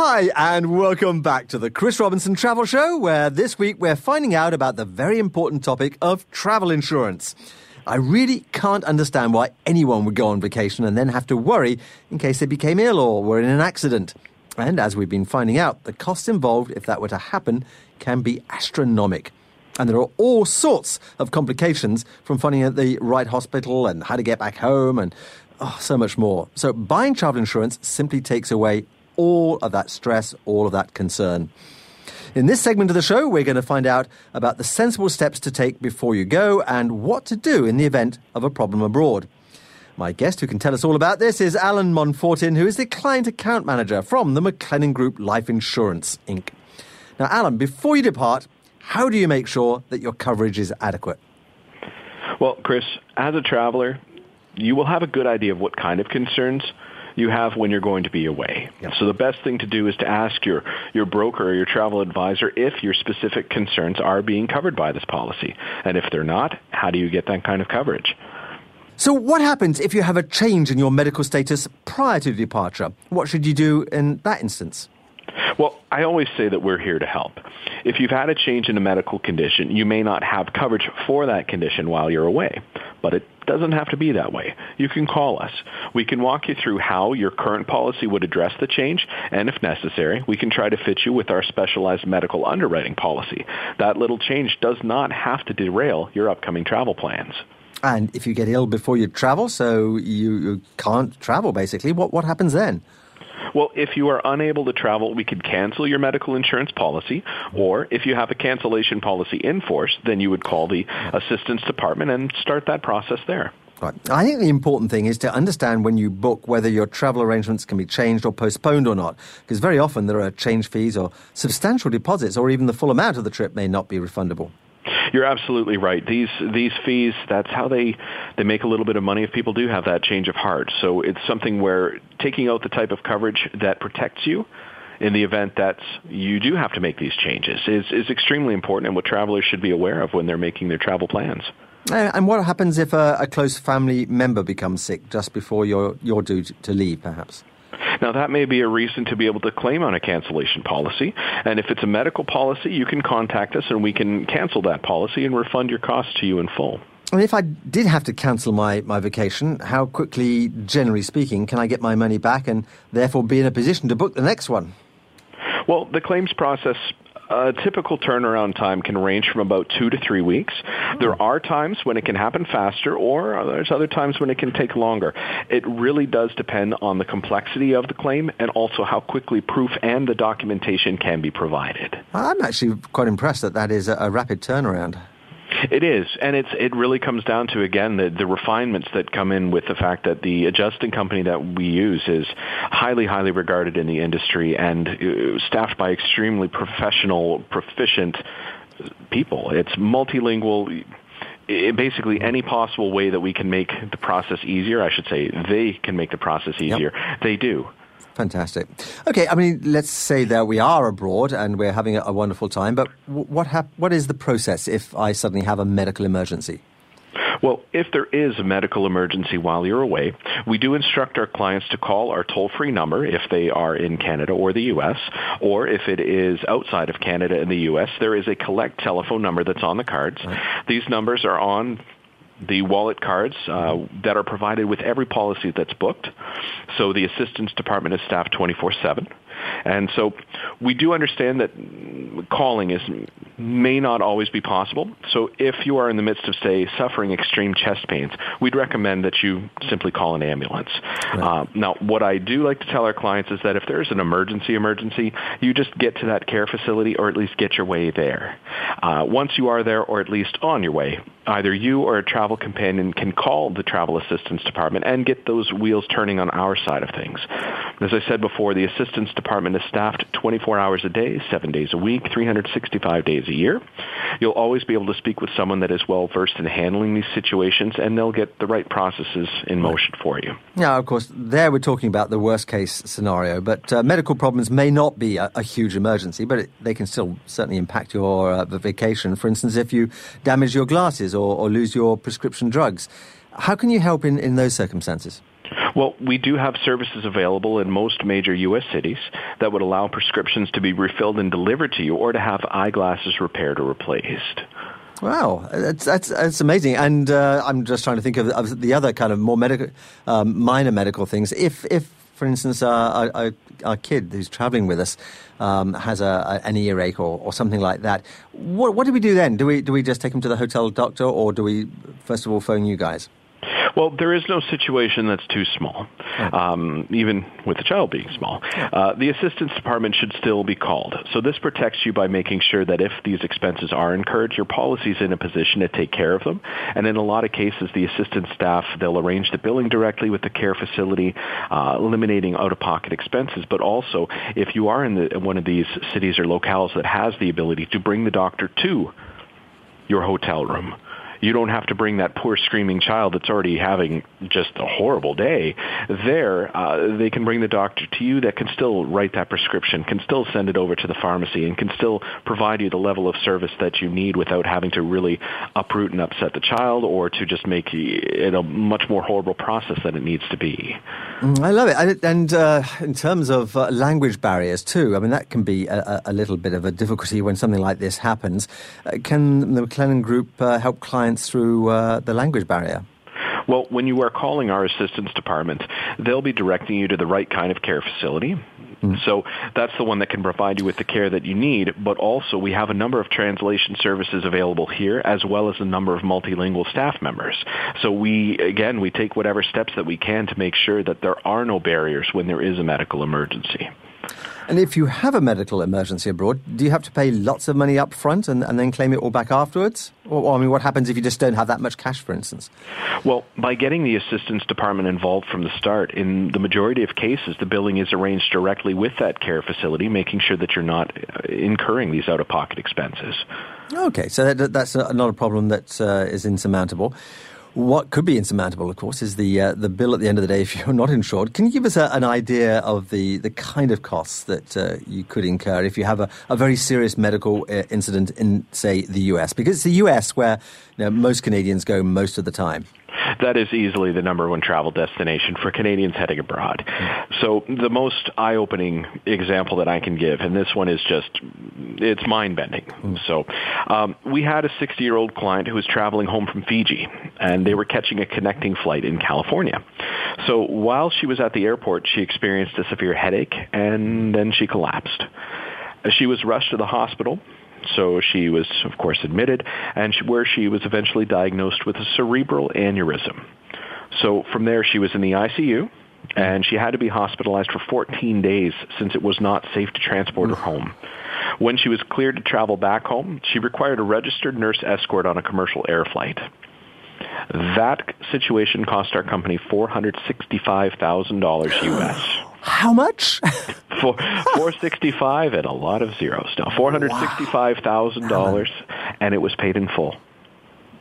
Hi, and welcome back to the Chris Robinson Travel Show, where this week we're finding out about the very important topic of travel insurance. I really can't understand why anyone would go on vacation and then have to worry in case they became ill or were in an accident. And as we've been finding out, the costs involved if that were to happen can be astronomical. And there are all sorts of complications from finding out the right hospital and how to get back home and oh, so much more. So buying travel insurance simply takes away all of that stress, all of that concern. In this segment of the show, we're going to find out about the sensible steps to take before you go and what to do in the event of a problem abroad. My guest who can tell us all about this is Alan Monfortin, who is the client account manager from the McLennan Group Life Insurance, Inc. Now, Alan, before you depart, how do you make sure that your coverage is adequate? Well, Chris, as a traveler, you will have a good idea of what kind of concerns you have when you're going to be away. Yep. So the best thing to do is to ask your, your broker or your travel advisor if your specific concerns are being covered by this policy. And if they're not, how do you get that kind of coverage? So what happens if you have a change in your medical status prior to departure? What should you do in that instance? Well, I always say that we're here to help. If you've had a change in a medical condition, you may not have coverage for that condition while you're away, but it doesn't have to be that way. You can call us. We can walk you through how your current policy would address the change, and if necessary, we can try to fit you with our specialized medical underwriting policy. That little change does not have to derail your upcoming travel plans. And if you get ill before you travel, so you, you can't travel basically, what, what happens then? Well, if you are unable to travel, we could cancel your medical insurance policy, or if you have a cancellation policy in force, then you would call the assistance department and start that process there. Right. I think the important thing is to understand when you book whether your travel arrangements can be changed or postponed or not, because very often there are change fees or substantial deposits, or even the full amount of the trip may not be refundable. You're absolutely right. These these fees, that's how they they make a little bit of money if people do have that change of heart. So it's something where taking out the type of coverage that protects you in the event that you do have to make these changes is is extremely important and what travelers should be aware of when they're making their travel plans. And what happens if a, a close family member becomes sick just before you're you're due to leave, perhaps? Now, that may be a reason to be able to claim on a cancellation policy. And if it's a medical policy, you can contact us and we can cancel that policy and refund your costs to you in full. And if I did have to cancel my, my vacation, how quickly, generally speaking, can I get my money back and therefore be in a position to book the next one? Well, the claims process a typical turnaround time can range from about two to three weeks. There hmm. are times when it can happen faster, or there's other times when it can take longer. It really does depend on the complexity of the claim and also how quickly proof and the documentation can be provided. I'm actually quite impressed that that is a rapid turnaround. It is, and it's it really comes down to again the the refinements that come in with the fact that the adjusting company that we use is highly highly regarded in the industry and uh, staffed by extremely professional, proficient people. It's multilingual. Basically, any possible way that we can make the process easier, I should say, they can make the process easier. Yep. They do. Fantastic. Okay, I mean, let's say that we are abroad and we're having a, a wonderful time, but w- what, hap- what is the process if I suddenly have a medical emergency? Well, if there is a medical emergency while you're away, we do instruct our clients to call our toll-free number if they are in Canada or the U.S., or if it is outside of Canada and the U.S., there is a collect telephone number that's on the cards. These numbers are on the wallet cards uh, that are provided with every policy that's booked. So the assistance department is staffed 24/7. And so we do understand that calling is may not always be possible. So if you are in the midst of, say, suffering extreme chest pains, we'd recommend that you simply call an ambulance. Uh, now, what I do like to tell our clients is that if there's an emergency, emergency, you just get to that care facility or at least get your way there. Uh, once you are there or at least on your way, either you or a travel companion can call the travel assistance department and get those wheels turning on our side of things. As I said before, the assistance department is staffed 24 hours a day, 7 days a week, 365 days a year. You'll always be able to speak with someone that is well versed in handling these situations and they'll get the right processes in motion for you. Now, of course, there we're talking about the worst case scenario, but uh, medical problems may not be a, a huge emergency, but it, they can still certainly impact your uh, vacation. For instance, if you damage your glasses or, or lose your prescription drugs. How can you help in, in those circumstances? Well, we do have services available in most major U.S. cities that would allow prescriptions to be refilled and delivered to you or to have eyeglasses repaired or replaced. Wow, that's that's, that's amazing. And uh, I'm just trying to think of, of the other kind of more medical, um, minor medical things. If if for instance, our, a, a, a, kid who's traveling with us um, has a, an earache or, or something like that, what, what do we do then? Do we do we just take him to the hotel doctor, or do we first of all phone you guys? Well, there is no situation that's too small, um, even with the child being small. Uh, the assistance department should still be called. So this protects you by making sure that if these expenses are incurred, your policy is in a position to take care of them. And in a lot of cases, the assistance staff, they'll arrange the billing directly with the care facility, uh, eliminating out-of-pocket expenses. But also, if you are in the, one of these cities or locales that has the ability to bring the doctor to your hotel room, you don't have to bring that poor screaming child that's already having just a horrible day there. Uh, they can bring the doctor to you that can still write that prescription, can still send it over to the pharmacy, and can still provide you the level of service that you need without having to really uproot and upset the child or to just make it a much more horrible process than it needs to be. Mm, I love it. And uh, in terms of uh, language barriers, too, I mean, that can be a, a, little bit of a difficulty when something like this happens. Uh, can the McLennan Group uh, help clients through uh, the language barrier? Well, when you are calling our assistance department, they'll be directing you to the right kind of care facility. Mm. So that's the one that can provide you with the care that you need, but also we have a number of translation services available here as well as a number of multilingual staff members. So we, again, we take whatever steps that we can to make sure that there are no barriers when there is a medical emergency. And if you have a medical emergency abroad, do you have to pay lots of money up front and, and then claim it all back afterwards? Or, or, I mean, what happens if you just don't have that much cash, for instance? Well, by getting the assistance department involved from the start, in the majority of cases, the billing is arranged directly with that care facility, making sure that you're not uh, incurring these out-of-pocket expenses. Okay, so that, that's not a problem that uh, is insurmountable. What could be insurmountable, of course, is the uh, the bill at the end of the day if you're not insured. Can you give us a, an idea of the, the kind of costs that uh, you could incur if you have a, a very serious medical uh, incident in, say, the US? Because it's the US where you know, most Canadians go most of the time that is easily the number one travel destination for Canadians heading abroad. So the most eye-opening example that I can give, and this one is just, it's mind-bending. So um, we had a 60-year-old client who was traveling home from Fiji, and they were catching a connecting flight in California. So while she was at the airport, she experienced a severe headache, and then she collapsed. She was rushed to the hospital so she was, of course, admitted, and she, where she was eventually diagnosed with a cerebral aneurysm. So from there, she was in the ICU, and she had to be hospitalized for 14 days since it was not safe to transport her home. When she was cleared to travel back home, she required a registered nurse escort on a commercial air flight. That situation cost our company $465,000 US. How much? For four sixty five and a lot of zeros now. Four hundred sixty five thousand dollars and it was paid in full.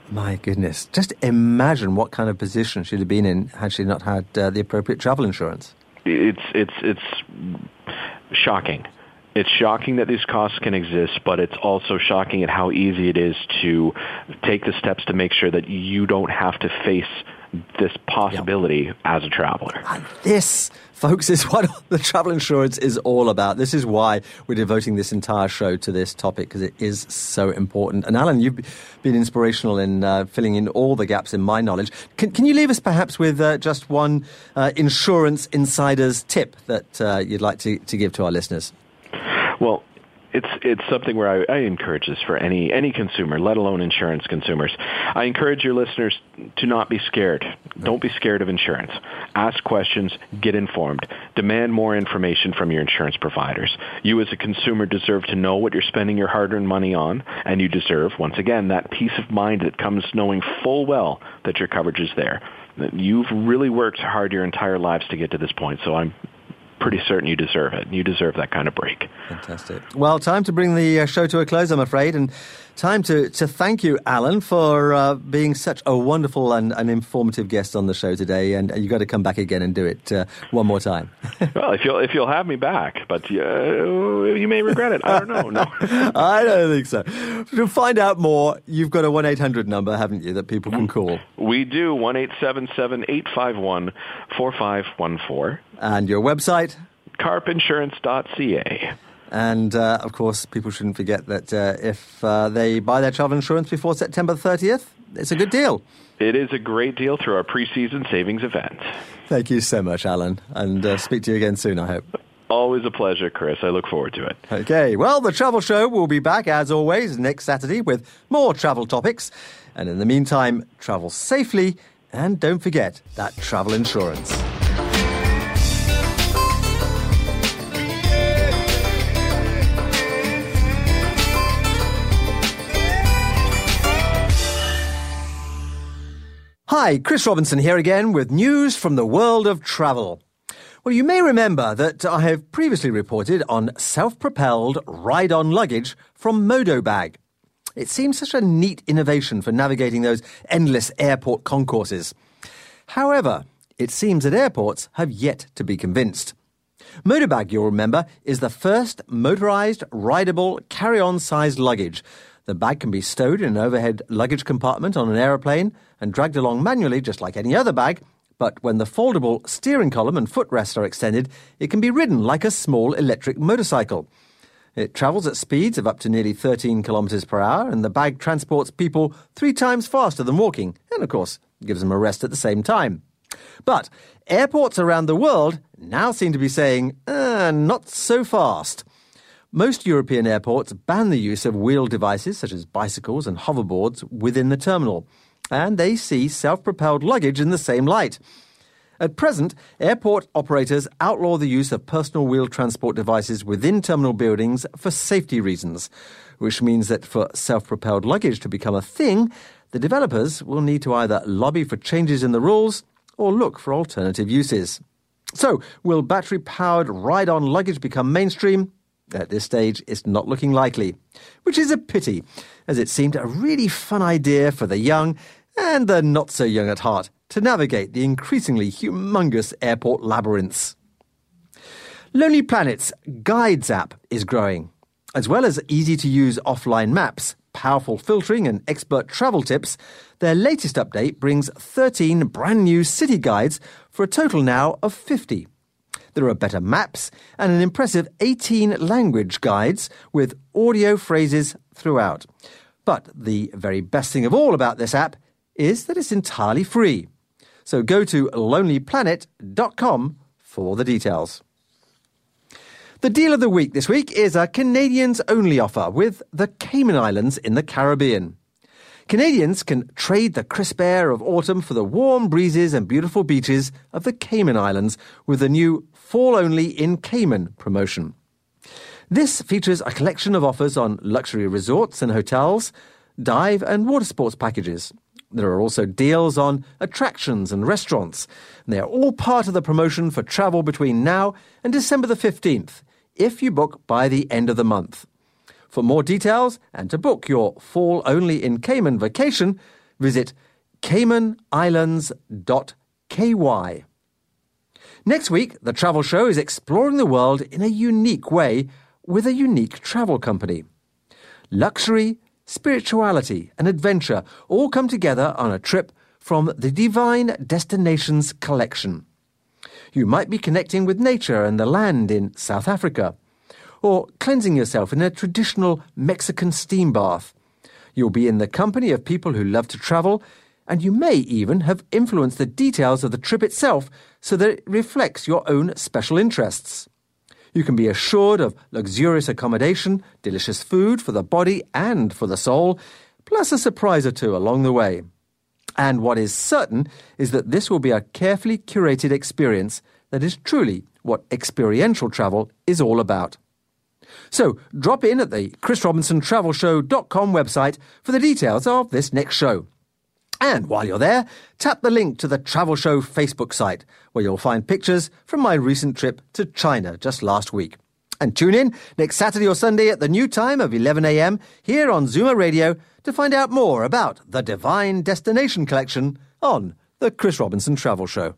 My goodness. Just imagine what kind of position she'd have been in had she not had uh, the appropriate travel insurance. it's it's it's shocking. It's shocking that these costs can exist, but it's also shocking at how easy it is to take the steps to make sure that you don't have to face this possibility as a traveler. This, folks, is what the travel insurance is all about. This is why we're devoting this entire show to this topic because it is so important. And Alan, you've been inspirational in uh, filling in all the gaps in my knowledge. Can, can you leave us perhaps with uh, just one uh, insurance insider's tip that uh, you'd like to, to give to our listeners? Well, it's it's something where I, I encourage this for any any consumer, let alone insurance consumers. I encourage your listeners to not be scared. Don't be scared of insurance. Ask questions, get informed, demand more information from your insurance providers. You as a consumer deserve to know what you're spending your hard-earned money on, and you deserve once again that peace of mind that comes knowing full well that your coverage is there. You've really worked hard your entire lives to get to this point, so I'm pretty certain you deserve it. You deserve that kind of break. Fantastic. Well, time to bring the uh, show to a close, I'm afraid, and time to, to thank you, Alan, for uh, being such a wonderful and, and informative guest on the show today. And, and you've got to come back again and do it uh, one more time. well, if you'll if you'll have me back, but uh, you may regret it. I don't know. No, I don't think so. To find out more, you've got a one eight hundred number, haven't you, that people can call? We do one eight seven seven eight five one four five one four. And your website? carpinsurance.ca. And uh, of course, people shouldn't forget that uh, if uh, they buy their travel insurance before September 30th, it's a good deal. It is a great deal through our preseason savings event. Thank you so much, Alan, and uh, speak to you again soon, I hope. Always a pleasure, Chris. I look forward to it. Okay, well, the travel show will be back as always next Saturday with more travel topics. And in the meantime, travel safely and don't forget that travel insurance. Hi, Chris Robinson here again with news from the world of travel. Well, you may remember that I have previously reported on self propelled ride on luggage from Modobag. It seems such a neat innovation for navigating those endless airport concourses. However, it seems that airports have yet to be convinced. Modobag, you'll remember, is the first motorized, rideable, carry on sized luggage. The bag can be stowed in an overhead luggage compartment on an aeroplane and dragged along manually just like any other bag, but when the foldable steering column and footrest are extended, it can be ridden like a small electric motorcycle. It travels at speeds of up to nearly 13 kilometers per hour, and the bag transports people three times faster than walking, and of course, gives them a rest at the same time. But airports around the world now seem to be saying, uh, not so fast. Most European airports ban the use of wheeled devices such as bicycles and hoverboards within the terminal, and they see self propelled luggage in the same light. At present, airport operators outlaw the use of personal wheel transport devices within terminal buildings for safety reasons, which means that for self propelled luggage to become a thing, the developers will need to either lobby for changes in the rules or look for alternative uses. So, will battery powered ride on luggage become mainstream? At this stage, it's not looking likely, which is a pity, as it seemed a really fun idea for the young and the not so young at heart to navigate the increasingly humongous airport labyrinths. Lonely Planet's Guides app is growing. As well as easy to use offline maps, powerful filtering, and expert travel tips, their latest update brings 13 brand new city guides for a total now of 50. There are better maps and an impressive 18 language guides with audio phrases throughout. But the very best thing of all about this app is that it's entirely free. So go to lonelyplanet.com for the details. The deal of the week this week is a Canadians only offer with the Cayman Islands in the Caribbean. Canadians can trade the crisp air of autumn for the warm breezes and beautiful beaches of the Cayman Islands with the new Fall Only in Cayman promotion. This features a collection of offers on luxury resorts and hotels, dive and water sports packages. There are also deals on attractions and restaurants. And they are all part of the promotion for travel between now and December the 15th, if you book by the end of the month. For more details and to book your fall only in Cayman vacation, visit caymanislands.ky. Next week, the travel show is exploring the world in a unique way with a unique travel company. Luxury, spirituality, and adventure all come together on a trip from the Divine Destinations Collection. You might be connecting with nature and the land in South Africa, or cleansing yourself in a traditional Mexican steam bath. You'll be in the company of people who love to travel, and you may even have influenced the details of the trip itself so that it reflects your own special interests. You can be assured of luxurious accommodation, delicious food for the body and for the soul, plus a surprise or two along the way. And what is certain is that this will be a carefully curated experience that is truly what experiential travel is all about. So drop in at the chrisrobinsontravelshow.com website for the details of this next show. And while you're there, tap the link to the Travel Show Facebook site, where you'll find pictures from my recent trip to China just last week. And tune in next Saturday or Sunday at the new time of 11am here on Zoomer Radio to find out more about the Divine Destination Collection on the Chris Robinson Travel Show.